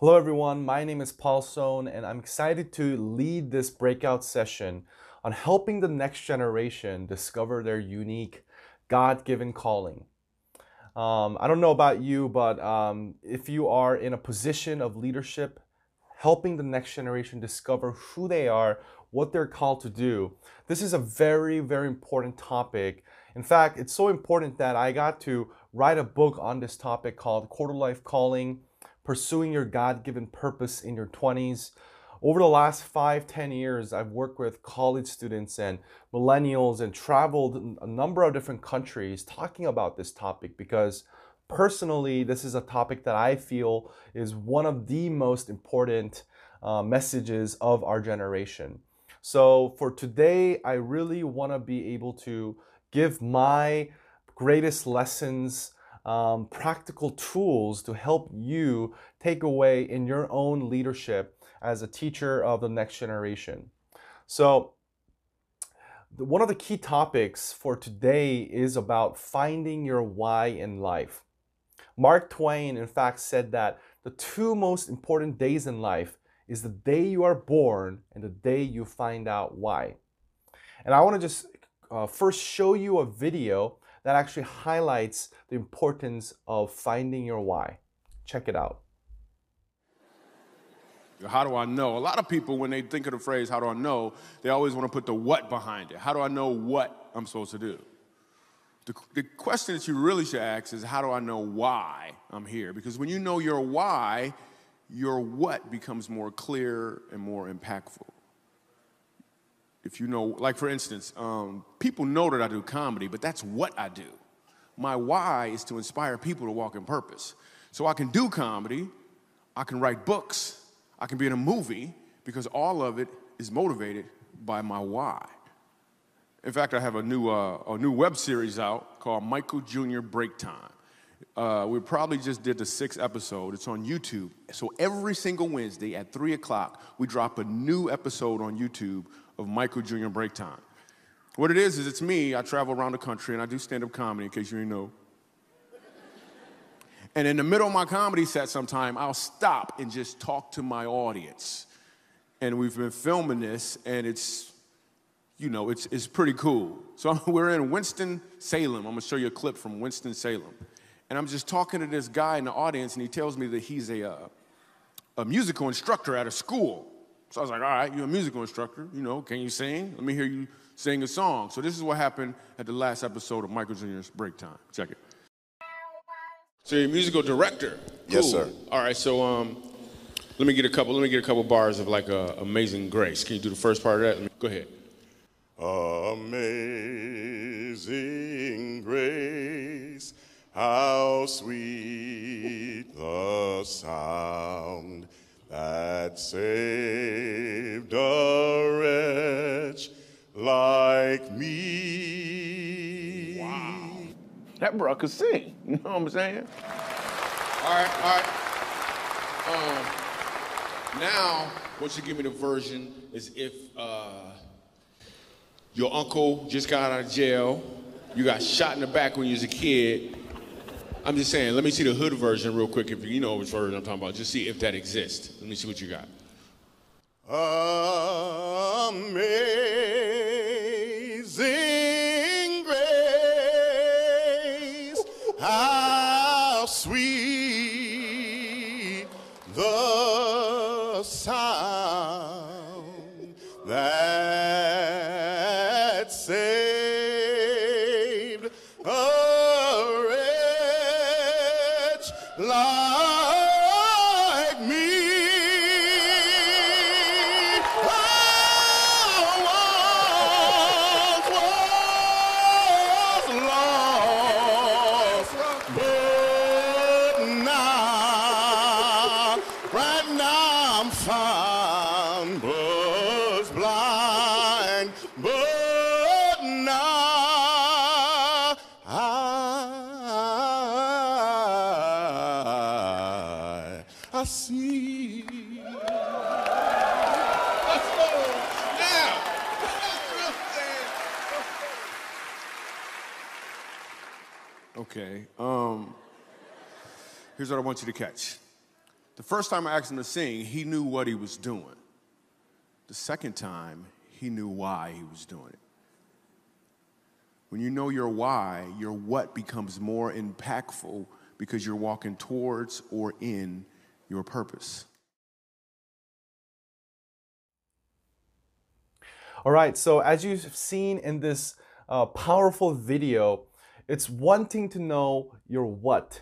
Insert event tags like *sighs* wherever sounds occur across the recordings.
Hello, everyone. My name is Paul Sohn, and I'm excited to lead this breakout session on helping the next generation discover their unique God given calling. Um, I don't know about you, but um, if you are in a position of leadership, helping the next generation discover who they are, what they're called to do, this is a very, very important topic. In fact, it's so important that I got to write a book on this topic called Quarter Life Calling Pursuing Your God Given Purpose in Your 20s. Over the last five, ten years, I've worked with college students and millennials and traveled a number of different countries talking about this topic because personally, this is a topic that I feel is one of the most important uh, messages of our generation. So, for today, I really want to be able to give my greatest lessons, um, practical tools to help you take away in your own leadership as a teacher of the next generation. So, one of the key topics for today is about finding your why in life. Mark Twain, in fact, said that the two most important days in life is the day you are born and the day you find out why. And I want to just uh, first show you a video that actually highlights the importance of finding your why. Check it out. How do I know? A lot of people, when they think of the phrase, how do I know, they always want to put the what behind it. How do I know what I'm supposed to do? The, the question that you really should ask is, how do I know why I'm here? Because when you know your why, your what becomes more clear and more impactful. If you know, like for instance, um, people know that I do comedy, but that's what I do. My why is to inspire people to walk in purpose. So I can do comedy, I can write books, I can be in a movie because all of it is motivated by my why. In fact, I have a new, uh, a new web series out called Michael Jr. Break Time. Uh, we probably just did the sixth episode. It's on YouTube. So every single Wednesday at 3 o'clock, we drop a new episode on YouTube of Michael Jr. Break Time. What it is, is it's me. I travel around the country and I do stand up comedy, in case you didn't know. And in the middle of my comedy set, sometime I'll stop and just talk to my audience. And we've been filming this, and it's, you know, it's, it's pretty cool. So *laughs* we're in Winston-Salem. I'm gonna show you a clip from Winston-Salem. And I'm just talking to this guy in the audience, and he tells me that he's a, uh, a musical instructor at a school. So I was like, all right, you're a musical instructor, you know, can you sing? Let me hear you sing a song. So this is what happened at the last episode of Michael Jr.'s Break Time. Check it. So you're a musical director. Cool. Yes, sir. All right, so um, let me get a couple. Let me get a couple bars of like uh, "Amazing Grace." Can you do the first part of that? Me, go ahead. Amazing grace, how sweet the sound that saved a wretch like me. Wow. That bro could sing. You know what I'm saying? All right, all right. Um, now, what you give me the version is if uh, your uncle just got out of jail, you got shot in the back when you was a kid. I'm just saying, let me see the hood version real quick if you know which version I'm talking about. Just see if that exists. Let me see what you got. Amazing here's what I want you to catch. The first time I asked him to sing, he knew what he was doing. The second time, he knew why he was doing it. When you know your why, your what becomes more impactful because you're walking towards or in your purpose. All right, so as you've seen in this uh, powerful video, it's one thing to know your what,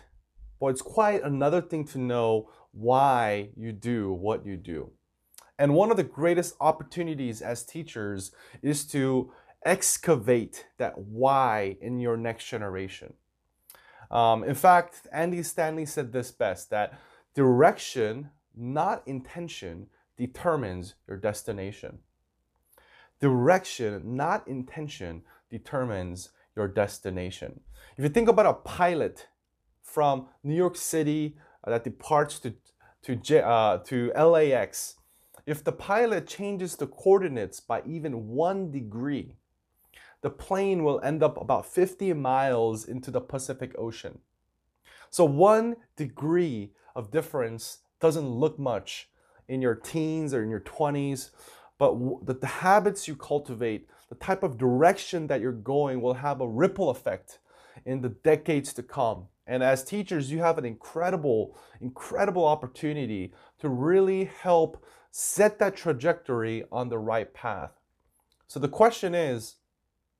but it's quite another thing to know why you do what you do. And one of the greatest opportunities as teachers is to excavate that why in your next generation. Um, in fact, Andy Stanley said this best that direction, not intention, determines your destination. Direction, not intention, determines your destination. If you think about a pilot from New York City uh, that departs to to, J, uh, to LAX, if the pilot changes the coordinates by even one degree, the plane will end up about 50 miles into the Pacific Ocean. So, one degree of difference doesn't look much in your teens or in your 20s, but the, the habits you cultivate, the type of direction that you're going will have a ripple effect in the decades to come. And as teachers, you have an incredible, incredible opportunity to really help set that trajectory on the right path. So the question is,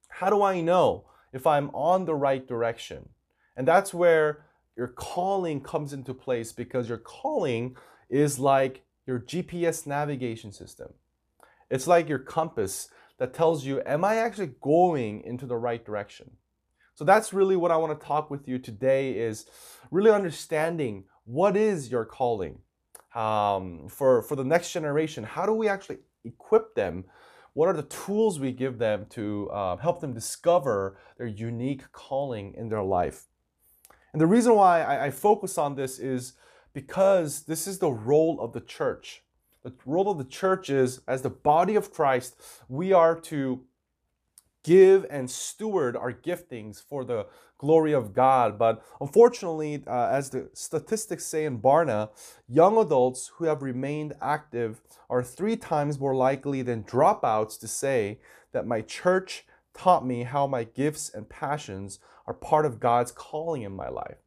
how do I know if I'm on the right direction? And that's where your calling comes into place because your calling is like your GPS navigation system. It's like your compass that tells you, am I actually going into the right direction? So that's really what I want to talk with you today is really understanding what is your calling um, for, for the next generation. How do we actually equip them? What are the tools we give them to uh, help them discover their unique calling in their life? And the reason why I, I focus on this is because this is the role of the church. The role of the church is, as the body of Christ, we are to give and steward our giftings for the glory of God. But unfortunately, uh, as the statistics say in Barna, young adults who have remained active are three times more likely than dropouts to say that my church taught me how my gifts and passions are part of God's calling in my life.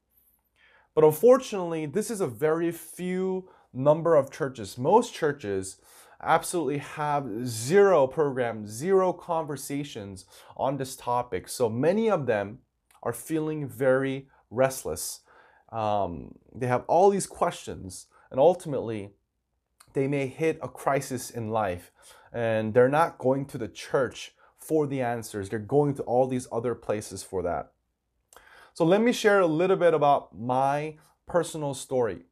But unfortunately, this is a very few number of churches. Most churches absolutely have zero programs, zero conversations on this topic. So many of them are feeling very restless. Um, they have all these questions, and ultimately, they may hit a crisis in life, and they're not going to the church for the answers. They're going to all these other places for that. So, let me share a little bit about my personal story.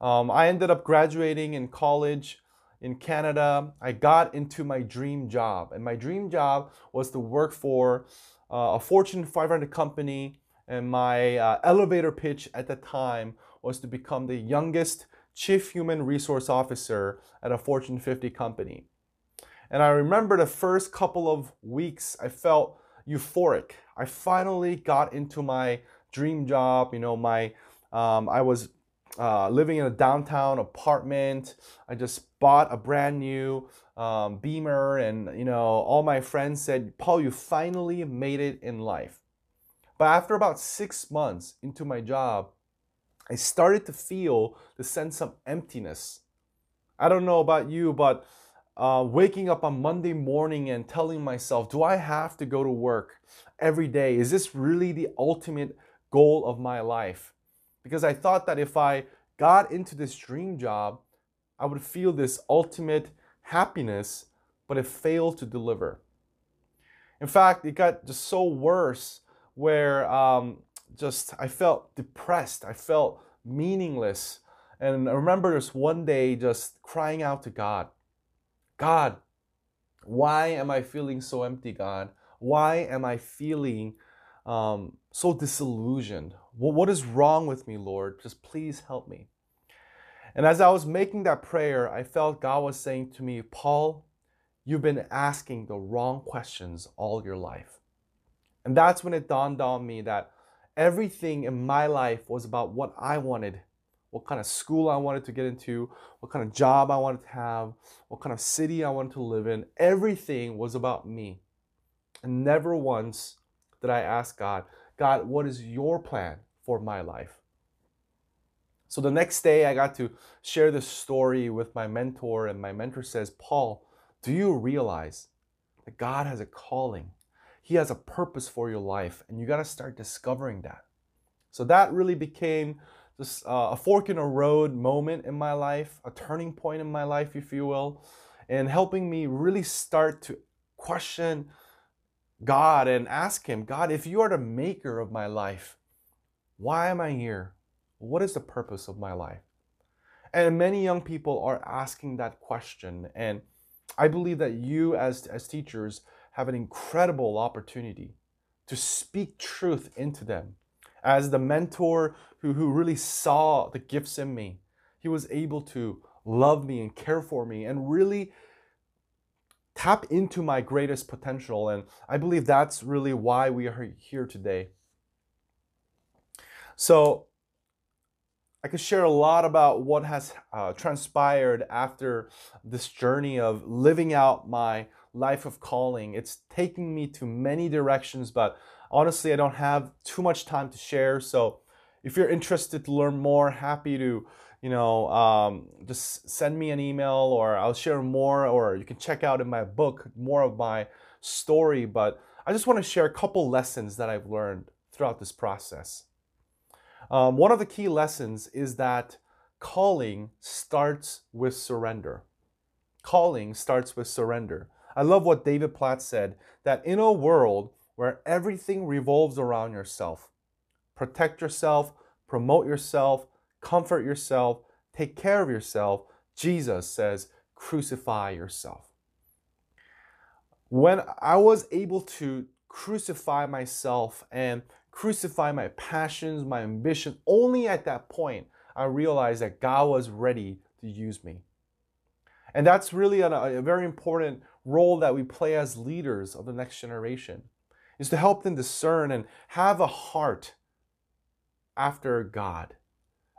Um, I ended up graduating in college in Canada. I got into my dream job, and my dream job was to work for uh, a Fortune 500 company. And my uh, elevator pitch at the time was to become the youngest chief human resource officer at a Fortune 50 company. And I remember the first couple of weeks, I felt euphoric. I finally got into my dream job. You know, my um, I was uh, living in a downtown apartment. I just bought a brand new um, Beamer, and you know, all my friends said, "Paul, you finally made it in life." But after about six months into my job, I started to feel the sense of emptiness. I don't know about you, but uh, waking up on Monday morning and telling myself, "Do I have to go to work every day? Is this really the ultimate goal of my life?" Because I thought that if I got into this dream job, I would feel this ultimate happiness, but it failed to deliver. In fact, it got just so worse where um, just I felt depressed, I felt meaningless. And I remember this one day just crying out to God God, why am I feeling so empty, God? Why am I feeling um, so disillusioned? Well, what is wrong with me, Lord? Just please help me. And as I was making that prayer, I felt God was saying to me, Paul, you've been asking the wrong questions all your life. And that's when it dawned on me that everything in my life was about what I wanted, what kind of school I wanted to get into, what kind of job I wanted to have, what kind of city I wanted to live in. Everything was about me. And never once did I ask God, God, what is your plan for my life? So the next day, I got to share this story with my mentor, and my mentor says, Paul, do you realize that God has a calling? He has a purpose for your life, and you got to start discovering that. So that really became just uh, a fork in a road moment in my life, a turning point in my life, if you will, and helping me really start to question God and ask Him, God, if you are the maker of my life, why am I here? What is the purpose of my life? And many young people are asking that question. And I believe that you, as, as teachers, have an incredible opportunity to speak truth into them. As the mentor who, who really saw the gifts in me, he was able to love me and care for me and really tap into my greatest potential. And I believe that's really why we are here today. So, I could share a lot about what has uh, transpired after this journey of living out my life of calling. It's taking me to many directions, but honestly, I don't have too much time to share. So if you're interested to learn more, happy to, you know, um, just send me an email or I'll share more, or you can check out in my book more of my story. But I just want to share a couple lessons that I've learned throughout this process. Um, one of the key lessons is that calling starts with surrender. Calling starts with surrender. I love what David Platt said that in a world where everything revolves around yourself, protect yourself, promote yourself, comfort yourself, take care of yourself, Jesus says, crucify yourself. When I was able to crucify myself and crucify my passions, my ambition. Only at that point, I realized that God was ready to use me. And that's really a, a, very important role that we play as leaders of the next generation is to help them discern and have a heart after God.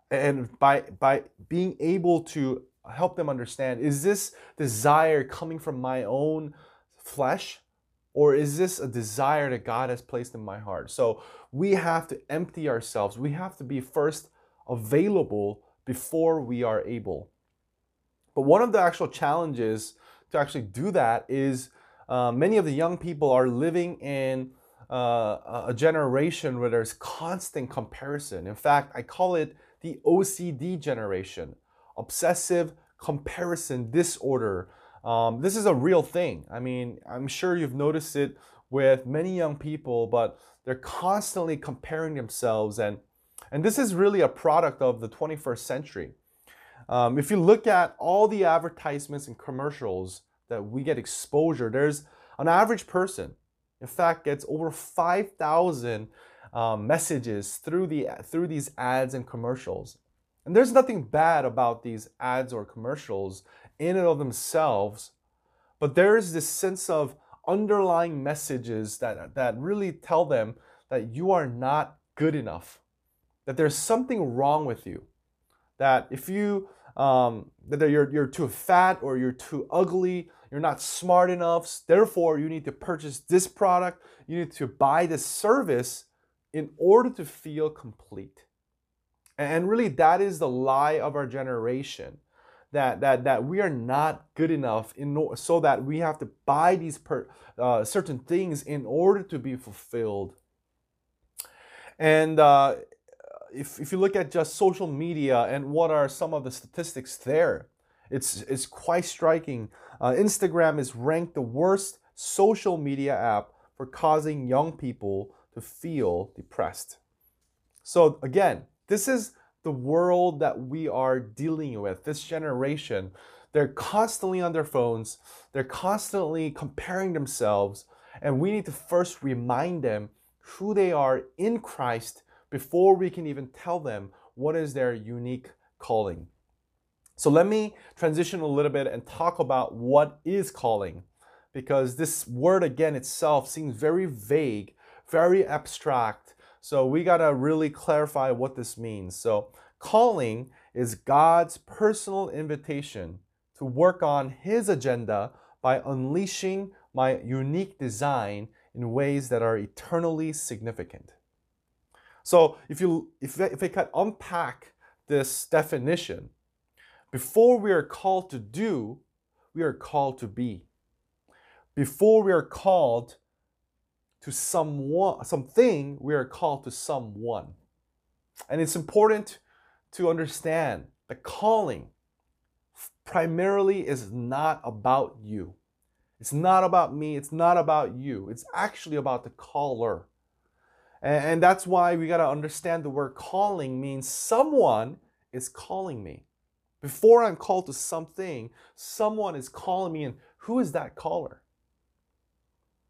And by, by being able to help them understand, is this desire coming from my own flesh or is this a desire that God has placed in my heart? So we have to empty ourselves. We have to be first available before we are able. But one of the actual challenges to actually do that is uh, many of the young people are living in uh, a generation where there's constant comparison. In fact, I call it the OCD generation, obsessive comparison disorder. Um, this is a real thing. I mean, I'm sure you've noticed it with many young people, but they're constantly comparing themselves, and and this is really a product of the 21st century. Um, if you look at all the advertisements and commercials that we get exposure, there's an average person, in fact, gets over 5,000 um, messages through the through these ads and commercials. And there's nothing bad about these ads or commercials in and of themselves, but there is this sense of underlying messages that, that really tell them that you are not good enough, that there's something wrong with you, that if you um, that you're, you're too fat or you're too ugly, you're not smart enough, therefore you need to purchase this product, you need to buy this service in order to feel complete. And really, that is the lie of our generation that that that we are not good enough in so that we have to buy these per, uh, certain things in order to be fulfilled. And uh, if if you look at just social media and what are some of the statistics there, it's it's quite striking. Uh, Instagram is ranked the worst social media app for causing young people to feel depressed. So again, this is the world that we are dealing with, this generation. They're constantly on their phones, they're constantly comparing themselves, and we need to first remind them who they are in Christ before we can even tell them what is their unique calling. So let me transition a little bit and talk about what is calling because this word again itself seems very vague, very abstract, so we got to really clarify what this means. So calling is God's personal invitation to work on His agenda by unleashing my unique design in ways that are eternally significant. So, if you if, if I could unpack this definition, before we are called to do, we are called to be. Before we are called to someone, something, we are called to someone. And it's important to understand the calling primarily is not about you. It's not about me. It's not about you. It's actually about the caller. And, and that's why we got to understand the word calling means someone is calling me. Before I'm called to something, someone is calling me, and who is that caller?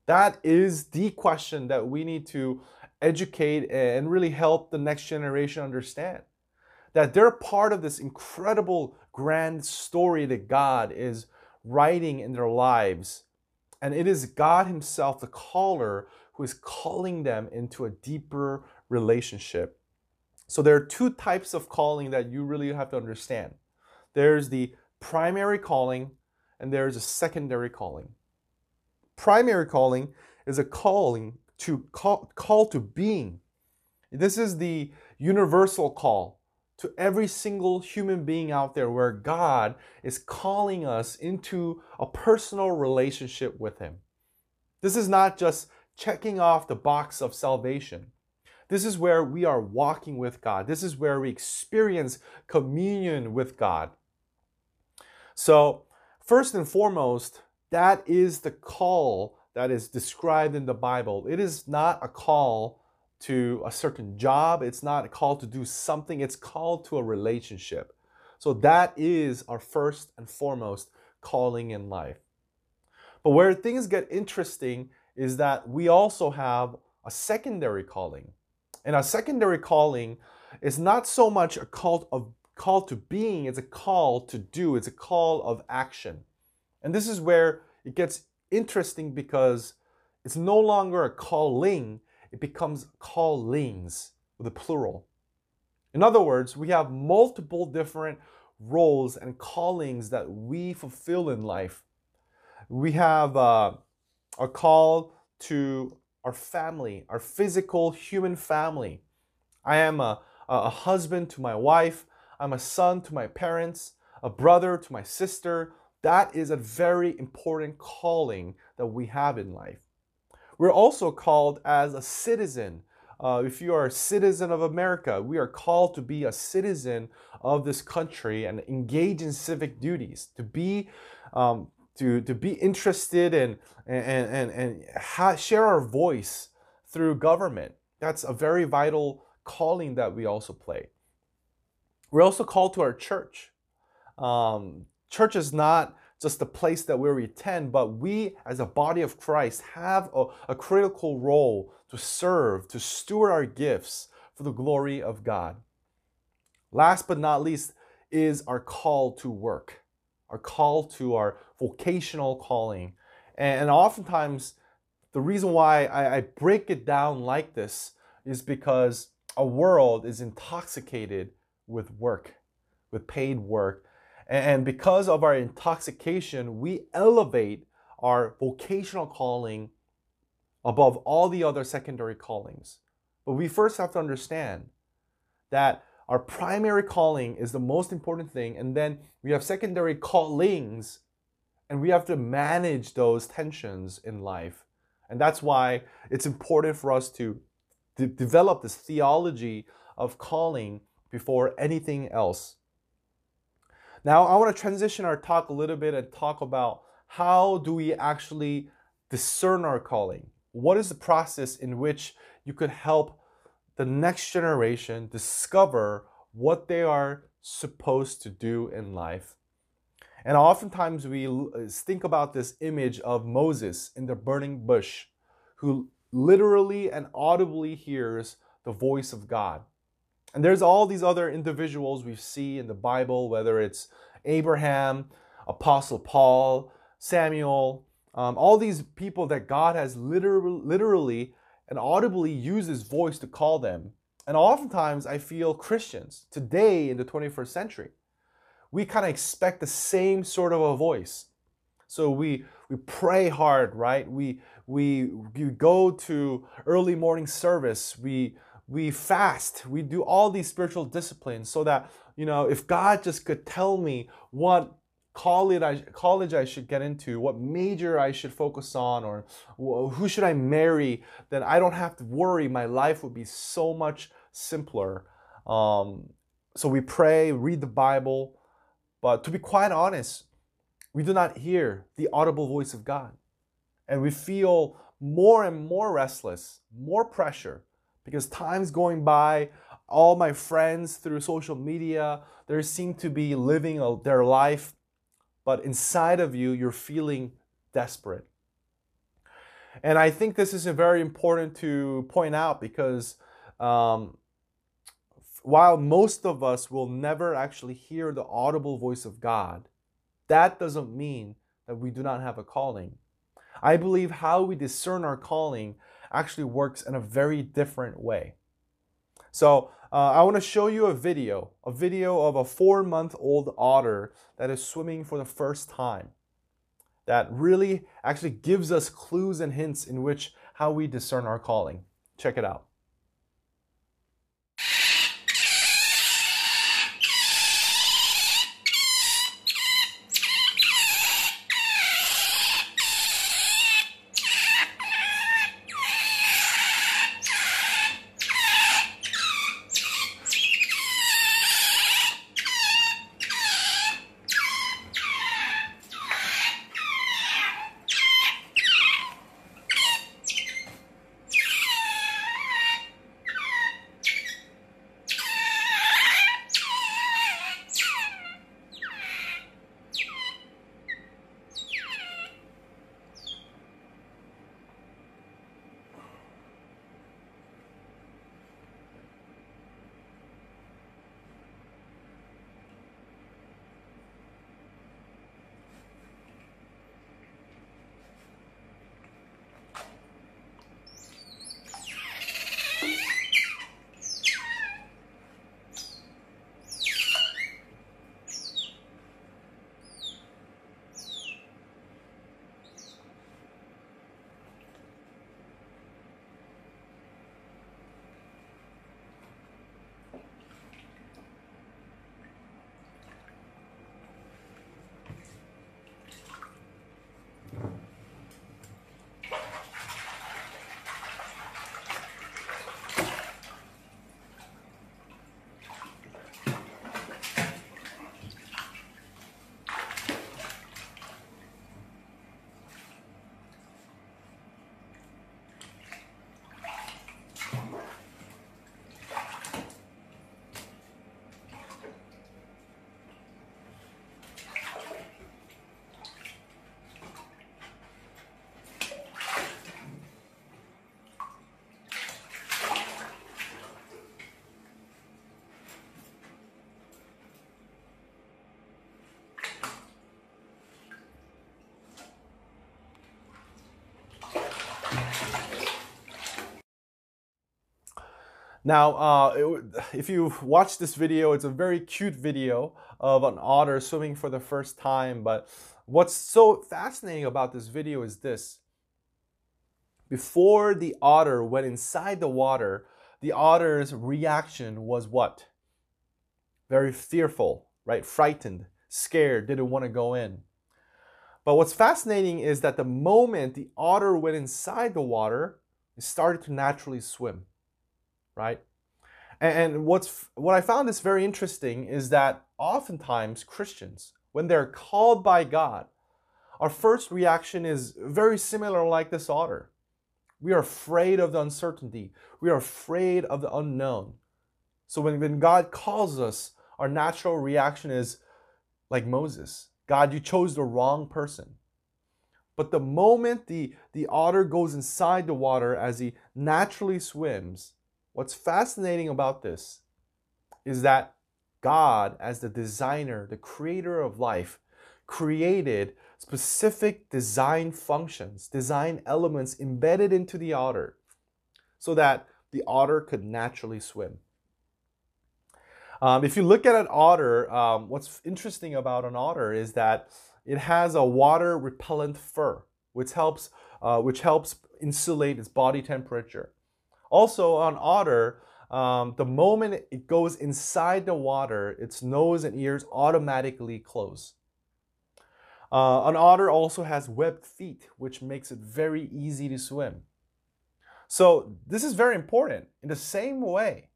That is the question that we need to educate and really help the next generation understand. That they're part of this incredible grand story that God is writing in their lives. And it is God Himself, the caller, who is calling them into a deeper relationship. So there are two types of calling that you really have to understand there's the primary calling, and there's a secondary calling. Primary calling is a calling to call, call to being. This is the universal call to every single human being out there where God is calling us into a personal relationship with Him. This is not just checking off the box of salvation. This is where we are walking with God. This is where we experience communion with God. So, first and foremost, that is the call that is described in the Bible. It is not a call to a certain job, it's not a call to do something, it's called to a relationship. So, that is our first and foremost calling in life. But where things get interesting is that we also have a secondary calling. And a secondary calling is not so much a call of call to being, it's a call to do, it's a call of action. And this is where it gets interesting because it's no longer a calling, it becomes callings with a plural. In other words, we have multiple different roles and callings that we fulfill in life. We have uh, a call to our family, our physical human family. I am a, a husband to my wife. I'm a son to my parents, a brother to my sister. That is a very important calling that we have in life. We're also called as a citizen. Uh, if you are a citizen of America, we are called to be a citizen of this country and engage in civic duties, to be um, to, to be interested in and, and, and ha- share our voice through government. That's a very vital calling that we also play. We're also called to our church. Um, church is not just the place that we attend, but we as a body of Christ have a, a critical role to serve, to steward our gifts for the glory of God. Last but not least is our call to work, our call to our vocational calling. And oftentimes, the reason why I, I break it down like this is because a world is intoxicated with work, with paid work. And because of our intoxication, we elevate our vocational calling above all the other secondary callings. But we first have to understand that our primary calling is the most important thing, and then we have secondary callings, and we have to manage those tensions in life. And that's why it's important for us to de- develop this theology of calling before anything else. Now, I want to transition our talk a little bit and talk about how do we actually discern our calling? What is the process in which you could help the next generation discover what they are supposed to do in life? And oftentimes we uh, think about this image of Moses in the burning bush, who literally and audibly hears the voice of God. And there's all these other individuals we see in the Bible, whether it's Abraham, Apostle Paul, Samuel, um, all these people that God has literally, literally and audibly used his voice to call them. And oftentimes I feel Christians today in the 21st century, we kind of expect the same sort of a voice. So we we pray hard, right? We we we go to early morning service. We we fast. We do all these spiritual disciplines so that you know if God just could tell me what college I, college I should get into, what major I should focus on, or who should I marry, then I don't have to worry. My life would be so much simpler. Um, so we pray, read the Bible, but to be quite honest, we do not hear the audible voice of God. And we feel more and more restless, more pressure, because time's going by. All my friends through social media, they seem to be living their life, but inside of you, you're feeling desperate. And I think this is very important to point out because um, while most of us will never actually hear the audible voice of God, that doesn't mean that we do not have a calling. I believe how we discern our calling actually works in a very different way. So, uh, I want to show you a video, a video of a four month old otter that is swimming for the first time. That really actually gives us clues and hints in which how we discern our calling. Check it out. Now, uh, it, *sighs* if you watch this video, it's a very cute video of an otter swimming for the first time. But what's so fascinating about this video is this. Before the otter went inside the water, the otter's reaction was what? Very fearful, right? Frightened, scared, didn't want to go in. But what's fascinating is that the moment the otter went inside the water, it started to naturally swim right? And what's what I found is very interesting is that oftentimes Christians, when they're called by God, our first reaction is very similar like this otter. We are afraid of the uncertainty. We are afraid of the unknown. So when, when God calls us, our natural reaction is like Moses. God, you chose the wrong person. But the moment the, the otter goes inside the water as he naturally swims, What's fascinating about this is that God, as the designer, the creator of life, created specific design functions, design elements embedded into the otter so that the otter could naturally swim. Um, if you look at an otter, um, what's interesting about an otter is that it has a water repellent fur, which helps, uh, which helps insulate its body temperature. Also, on otter, um, the moment it goes inside the water, its nose and ears automatically close. Uh, an otter also has webbed feet, which makes it very easy to swim. So, this is very important. In the same way,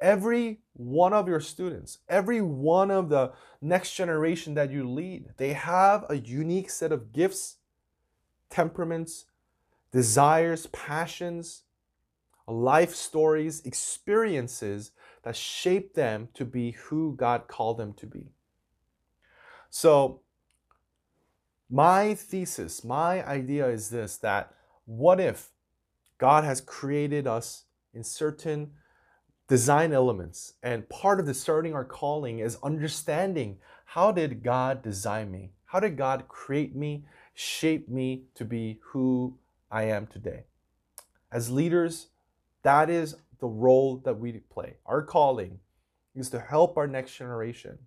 every one of your students, every one of the next generation that you lead, they have a unique set of gifts, temperaments, desires, passions, life stories, experiences that shape them to be who God called them to be. So, my thesis, my idea is this that what if God has created us in certain design elements, and part of discerning our calling is understanding how did God design me? How did God create me, shape me to be who I am today? As leaders, that is the role that we play. Our calling is to help our next generation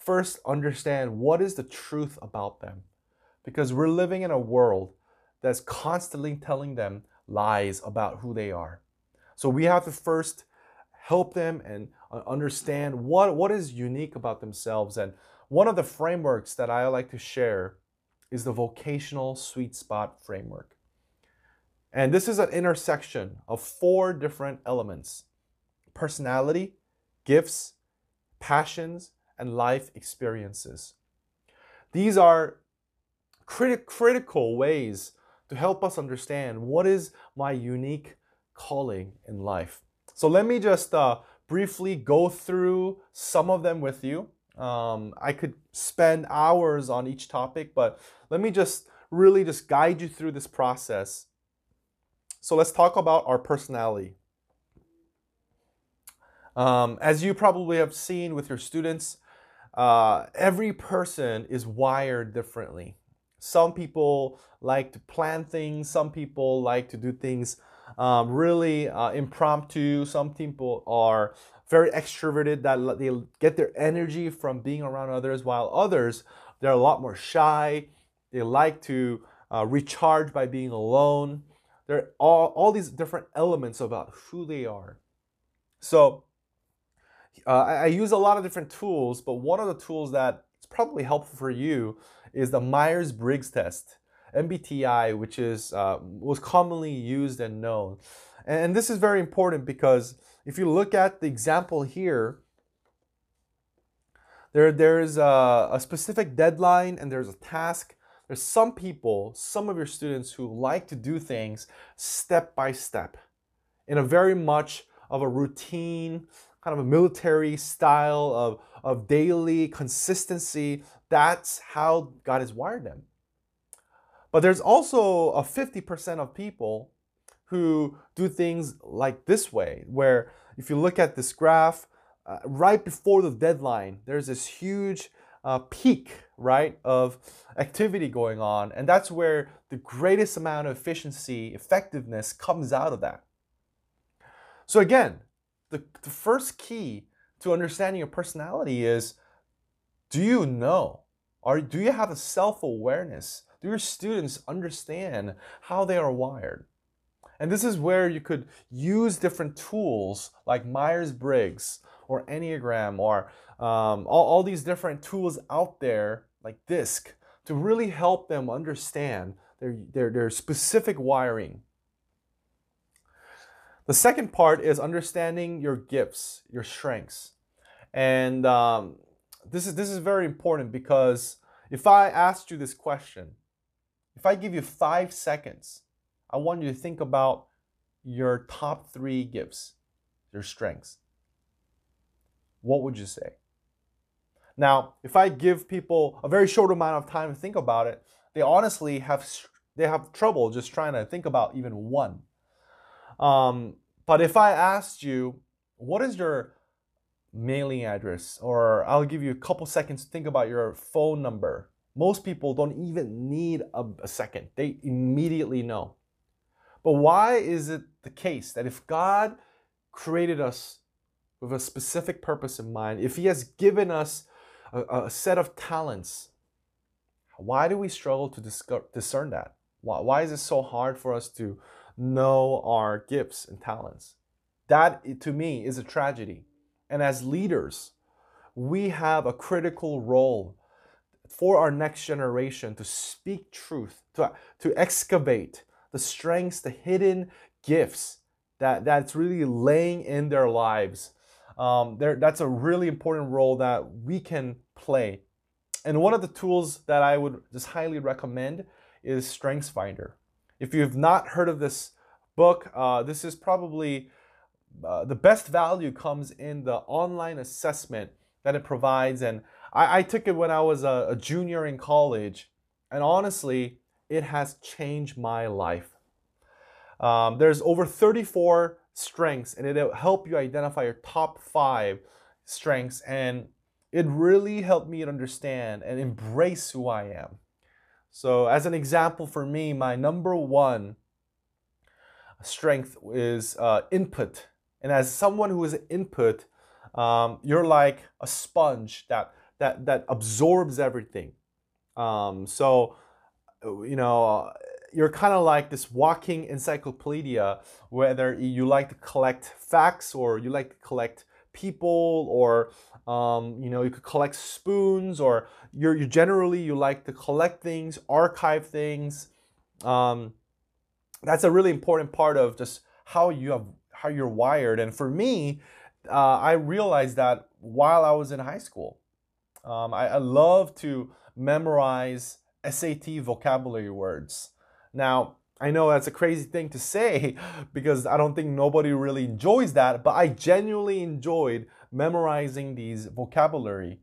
first understand what is the truth about them because we're living in a world that's constantly telling them lies about who they are. So we have to first help them and understand what, what is unique about themselves. And one of the frameworks that I like to share is the vocational sweet spot framework. And this is an intersection of four different elements personality, gifts, passions, and life experiences. These are crit- critical ways to help us understand what is my unique calling in life. So let me just uh, briefly go through some of them with you. Um, I could spend hours on each topic, but let me just really just guide you through this process. So let's talk about our personality. Um, as you probably have seen with your students, uh, every person is wired differently. Some people like to plan things, some people like to do things um, really uh, impromptu, some people are very extroverted that they get their energy from being around others, while others, they're a lot more shy. They like to uh, recharge by being alone. There are all, all these different elements about who they are. So, uh, I, I use a lot of different tools, but one of the tools that is probably helpful for you is the Myers Briggs test, MBTI, which is uh, was commonly used and known. And this is very important because if you look at the example here, there there's a, a specific deadline and there's a task. There's some people, some of your students who like to do things step by step in a very much of a routine, kind of a military style of, of daily consistency that's how God has wired them. But there's also a 50% of people who do things like this way, where if you look at this graph, uh, right before the deadline, there's this huge uh, peak, right, of activity going on. And that's where the greatest amount of efficiency, effectiveness comes out of that. So, again, the, the first key to understanding your personality is do you know? Or do you have a self awareness? Do your students understand how they are wired? And this is where you could use different tools like Myers Briggs or Enneagram or um, all, all these different tools out there, like DISC, to really help them understand their, their, their specific wiring. The second part is understanding your gifts, your strengths. And um, this is this is very important because if I asked you this question, if I give you five seconds, I want you to think about your top three gifts, your strengths. What would you say? Now, if I give people a very short amount of time to think about it, they honestly have they have trouble just trying to think about even one. Um, but if I asked you, what is your mailing address, or I'll give you a couple seconds to think about your phone number. Most people don't even need a, a second, they immediately know. But why is it the case that if God created us with a specific purpose in mind, if He has given us a, a set of talents, why do we struggle to discern that? Why, why is it so hard for us to know our gifts and talents? That, to me, is a tragedy. And as leaders, we have a critical role for our next generation to speak truth, to, to excavate the strengths, the hidden gifts that, that's really laying in their lives. Um, there, that's a really important role that we can play. And one of the tools that I would just highly recommend is StrengthsFinder. If you have not heard of this book, uh, this is probably uh, the best value comes in the online assessment that it provides. And I, I took it when I was a, a junior in college, and honestly, it has changed my life. Um, there's over 34 strengths, and it'll help you identify your top five strengths. And it really helped me understand and embrace who I am. So, as an example for me, my number one strength is uh, input. And as someone who is input, um, you're like a sponge that that that absorbs everything. Um, so, you know, you're kind of like this walking encyclopedia, whether you like to collect facts or you like to collect people or um, you know you could collect spoons or you're you generally you like to collect things archive things. Um, that's a really important part of just how you have how you're wired. And for me uh, i realized that while i was in high school um, I, I love to memorize sat vocabulary words now I know that's a crazy thing to say *laughs* because I don't think nobody really enjoys that, but I genuinely enjoyed memorizing these vocabulary.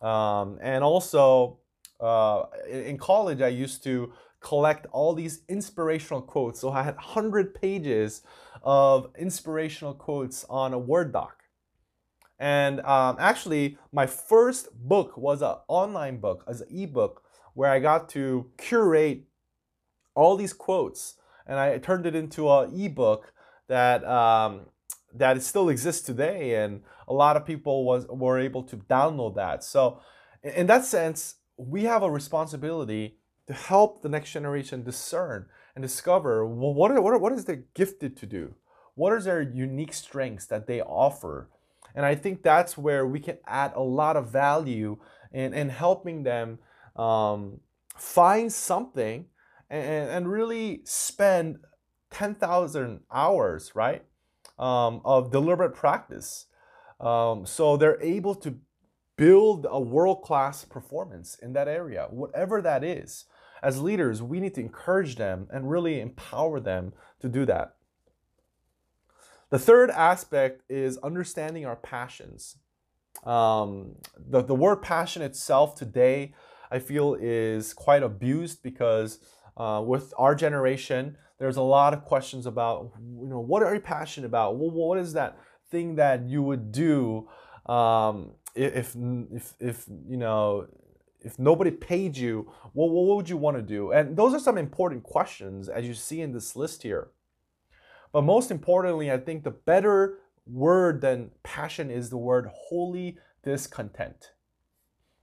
Um, and also, uh, in college, I used to collect all these inspirational quotes. So I had 100 pages of inspirational quotes on a Word doc. And um, actually, my first book was an online book, as an ebook, where I got to curate all these quotes, and I turned it into an ebook that um, that still exists today, and a lot of people was were able to download that. So, in that sense, we have a responsibility to help the next generation discern and discover well, what are, what, are, what is they gifted to do, what are their unique strengths that they offer, and I think that's where we can add a lot of value in, in helping them um, find something and, and really spend 10,000 hours, right, um, of deliberate practice. Um, so they're able to build a world class performance in that area, whatever that is. As leaders, we need to encourage them and really empower them to do that. The third aspect is understanding our passions. Um, the, the word passion itself today, I feel, is quite abused because uh, with our generation, there's a lot of questions about, you know, what are you passionate about? What is that thing that you would do um, if, if, if, you know, if nobody paid you, well, what would you want to do? And those are some important questions as you see in this list here. But most importantly, I think the better word than passion is the word holy discontent.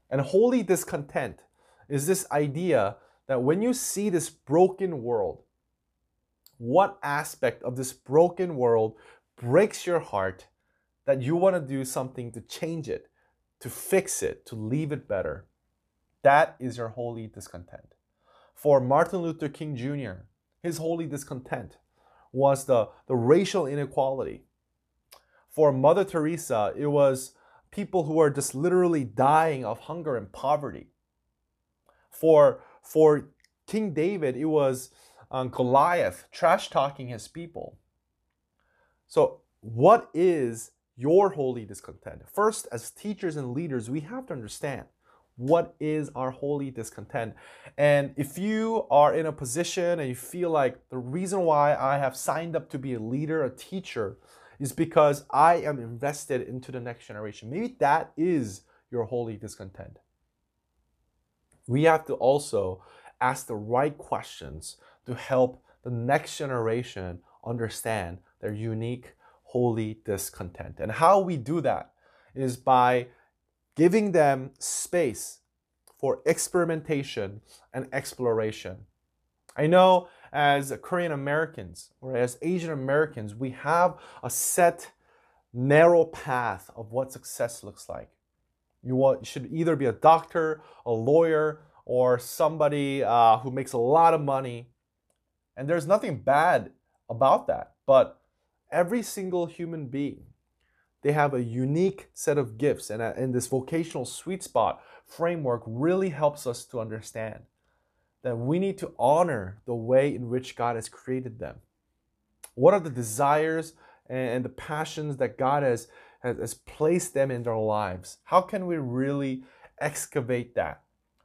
And holy discontent is this idea that when you see this broken world, what aspect of this broken world breaks your heart that you want to do something to change it, to fix it, to leave it better? That is your holy discontent. For Martin Luther King Jr., his holy discontent was the, the racial inequality. For Mother Teresa, it was people who are just literally dying of hunger and poverty. For for King David, it was um, Goliath trash talking his people. So, what is your holy discontent? First, as teachers and leaders, we have to understand what is our holy discontent. And if you are in a position and you feel like the reason why I have signed up to be a leader, a teacher, is because I am invested into the next generation, maybe that is your holy discontent we have to also ask the right questions to help the next generation understand their unique, holy discontent. And how we do that is by giving them space for experimentation and exploration. I know as Korean Americans or as Asian Americans, we have a set, narrow path of what success looks like. You, want, should either be a doctor, a lawyer, or somebody uh, who makes a lot of money. And there's nothing bad about that. But every single human being, they have a unique set of gifts. And, uh, and this vocational sweet spot framework really helps us to understand that we need to honor the way in which God has created them. What are the desires and the passions that God has, has, has placed them in their lives? How can we really excavate that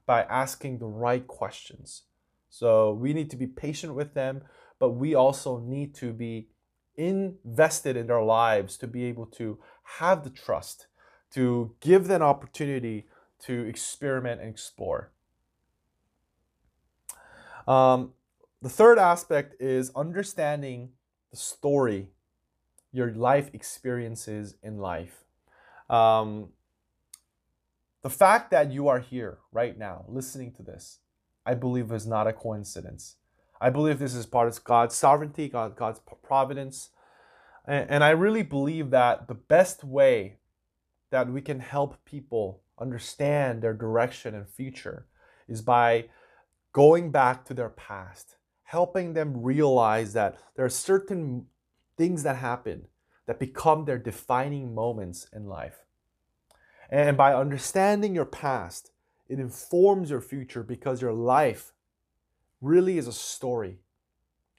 by asking the right questions? So we need to be patient with them, but we also need to be invested in their lives to be able to have the trust, to give them opportunity to experiment and explore. Um, the third aspect is understanding the story, your life experiences in life. Um, the fact that you are here right now listening to this, I believe is not a coincidence. I believe this is part of God's sovereignty, God, God's providence. And, and I really believe that the best way that we can help people understand their direction and future is by going back to their past, helping them realize that there are certain things that happen that become their defining moments in life. And by understanding your past, it informs your future because your life really is a story.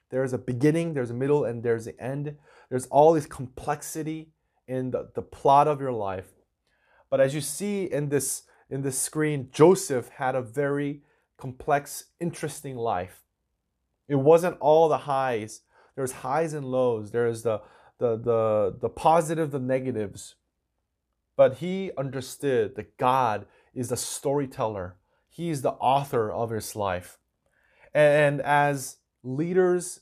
There is a beginning, there's a middle, and there's the end. There's all this complexity in the, the plot of your life. But as you see in this in this screen, Joseph had a very complex, interesting life. It wasn't all the highs. There's highs and lows. There's the the the the positive, the negatives. But he understood that God is the storyteller. He is the author of his life. And as leaders,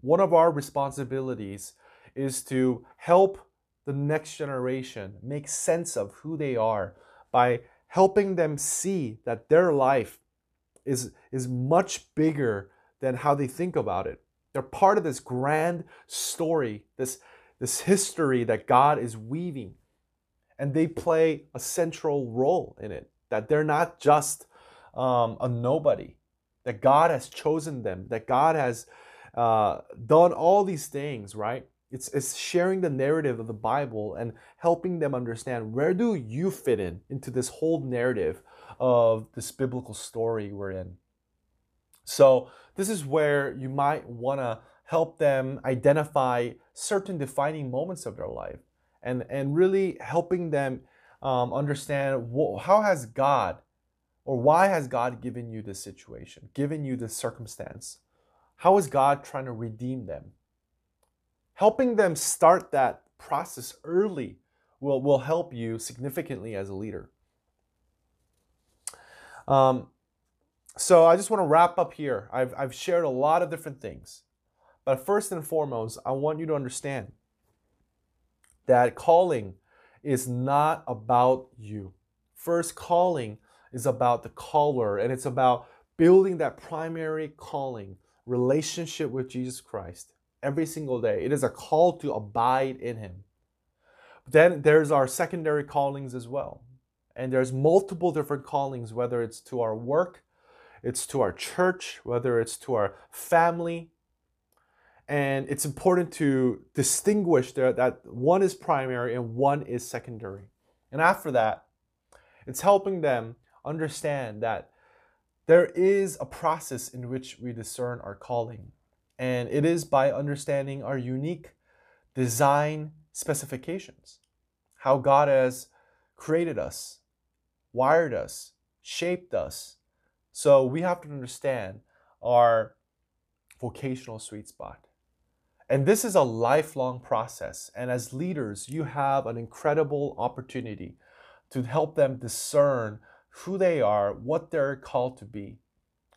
one of our responsibilities is to help the next generation make sense of who they are by helping them see that their life is, is much bigger than how they think about it. They're part of this grand story, this, this history that God is weaving. And they play a central role in it. That they're not just um, a nobody, that God has chosen them, that God has uh, done all these things, right? It's, it's sharing the narrative of the Bible and helping them understand where do you fit in into this whole narrative of this biblical story we're in. So, this is where you might want to help them identify certain defining moments of their life and, and really helping them um, understand how has God or why has God given you this situation, given you this circumstance? How is God trying to redeem them? Helping them start that process early will, will help you significantly as a leader. Um, so I just want to wrap up here. I've, I've shared a lot of different things. But first and foremost, I want you to understand that calling is not about you. First, calling is about the caller, and it's about building that primary calling relationship with Jesus Christ every single day. It is a call to abide in Him. Then there's our secondary callings as well. And there's multiple different callings, whether it's to our work, it's to our church, whether it's to our family. And it's important to distinguish there that one is primary and one is secondary. And after that, it's helping them understand that there is a process in which we discern our calling. And it is by understanding our unique design specifications, how God has created us, wired us, shaped us. So we have to understand our vocational sweet spot. And this is a lifelong process. And as leaders, you have an incredible opportunity to help them discern who they are, what they're called to be.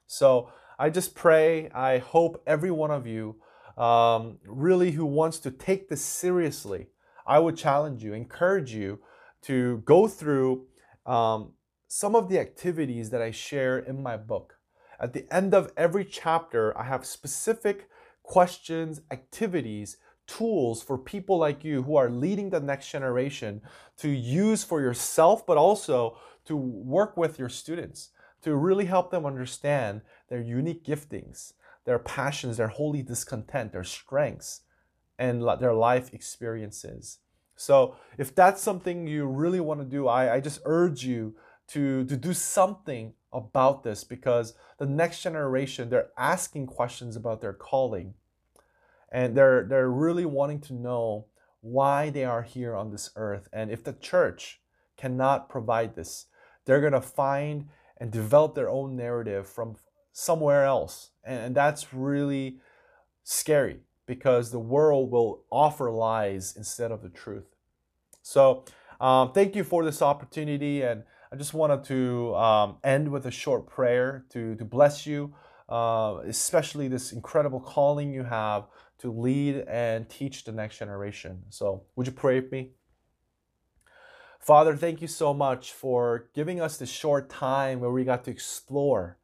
So I just pray, I hope every one of you um, really who wants to take this seriously, I would challenge you, encourage you to go through um, some of the activities that I share in my book. At the end of every chapter, I have specific questions, activities, tools for people like you who are leading the next generation to use for yourself, but also to work with your students to really help them understand their unique giftings, their passions, their holy discontent, their strengths, and their life experiences. So, if that's something you really want to do, I, I just urge you to, to do something about this because the next generation, they're asking questions about their calling. And they're, they're really wanting to know why they are here on this earth. And if the church cannot provide this, they're going to find and develop their own narrative from somewhere else. And that's really scary because the world will offer lies instead of the truth. So, um, thank you for this opportunity. And I just wanted to um, end with a short prayer to, to bless you, uh, especially this incredible calling you have to lead and teach the next generation. So, would you pray with me? Father, thank you so much for giving us this short time where we got to explore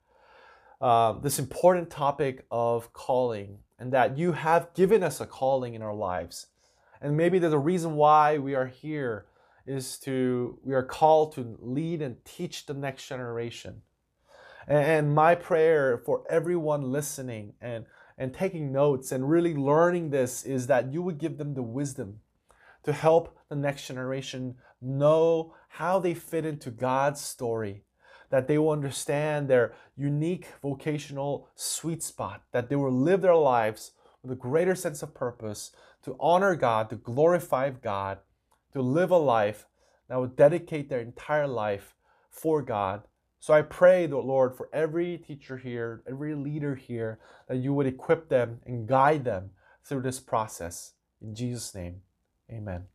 uh, this important topic of calling and that you have given us a calling in our lives. And maybe there's a reason why we are here is to we are called to lead and teach the next generation. And my prayer for everyone listening and, and taking notes and really learning this is that you would give them the wisdom to help the next generation know how they fit into God's story, that they will understand their unique vocational sweet spot, that they will live their lives with a greater sense of purpose to honor God, to glorify God, to live a life that would dedicate their entire life for God. So I pray, the Lord, for every teacher here, every leader here, that you would equip them and guide them through this process. In Jesus' name, amen.